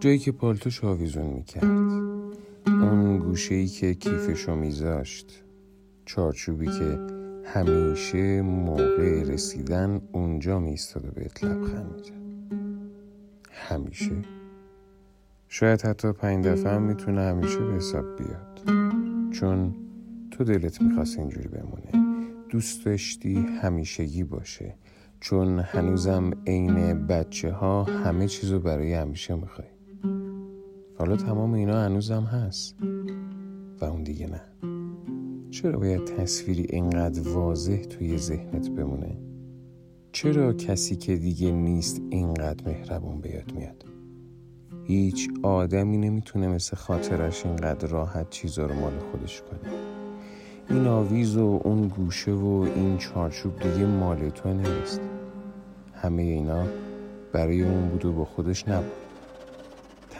جایی که پالتوش آویزون می‌کرد. اون گوشه ای که کیفشو میذاشت. چارچوبی که همیشه موقع رسیدن اونجا میستاد و بهت لبخند می‌زد. همیشه. شاید حتی پنج دفعه هم می‌تونه همیشه به حساب بیاد. چون تو دلت می‌خواست اینجوری بمونه. دوست داشتی همیشگی باشه. چون هنوزم عین بچه ها همه چیزو برای همیشه می‌خوای. حالا تمام اینا هنوزم هست. و اون دیگه نه. چرا باید تصویری اینقدر واضح توی ذهنت بمونه؟ چرا کسی که دیگه نیست اینقدر مهربون بیاد میاد؟ هیچ آدمی نمی‌تونه مثل خاطرش اینقدر راحت چیزا رو مال خودش کنه. این آویز و اون گوشه و این چارچوب دیگه مال تو نیست. همه اینا برای اون بود و با خودش نبود.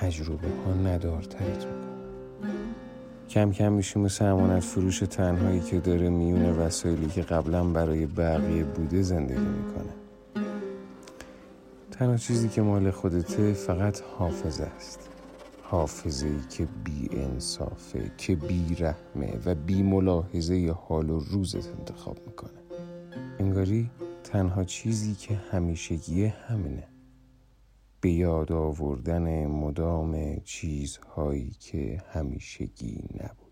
تجربه ها ندارترت کم کم میشیم مثل امانت فروش تنهایی که داره میونه وسایلی که قبلا برای بقیه بوده زندگی می‌کنه. تنها چیزی که مال خودته فقط حافظه است. حافظه ای که بی انصافه که بی رحمه و بی ملاحظه حال و روزت انتخاب می‌کنه. انگاری تنها چیزی که همیشگیه همینه. به یاد آوردن مدام چیزهایی که همیشگی نبود.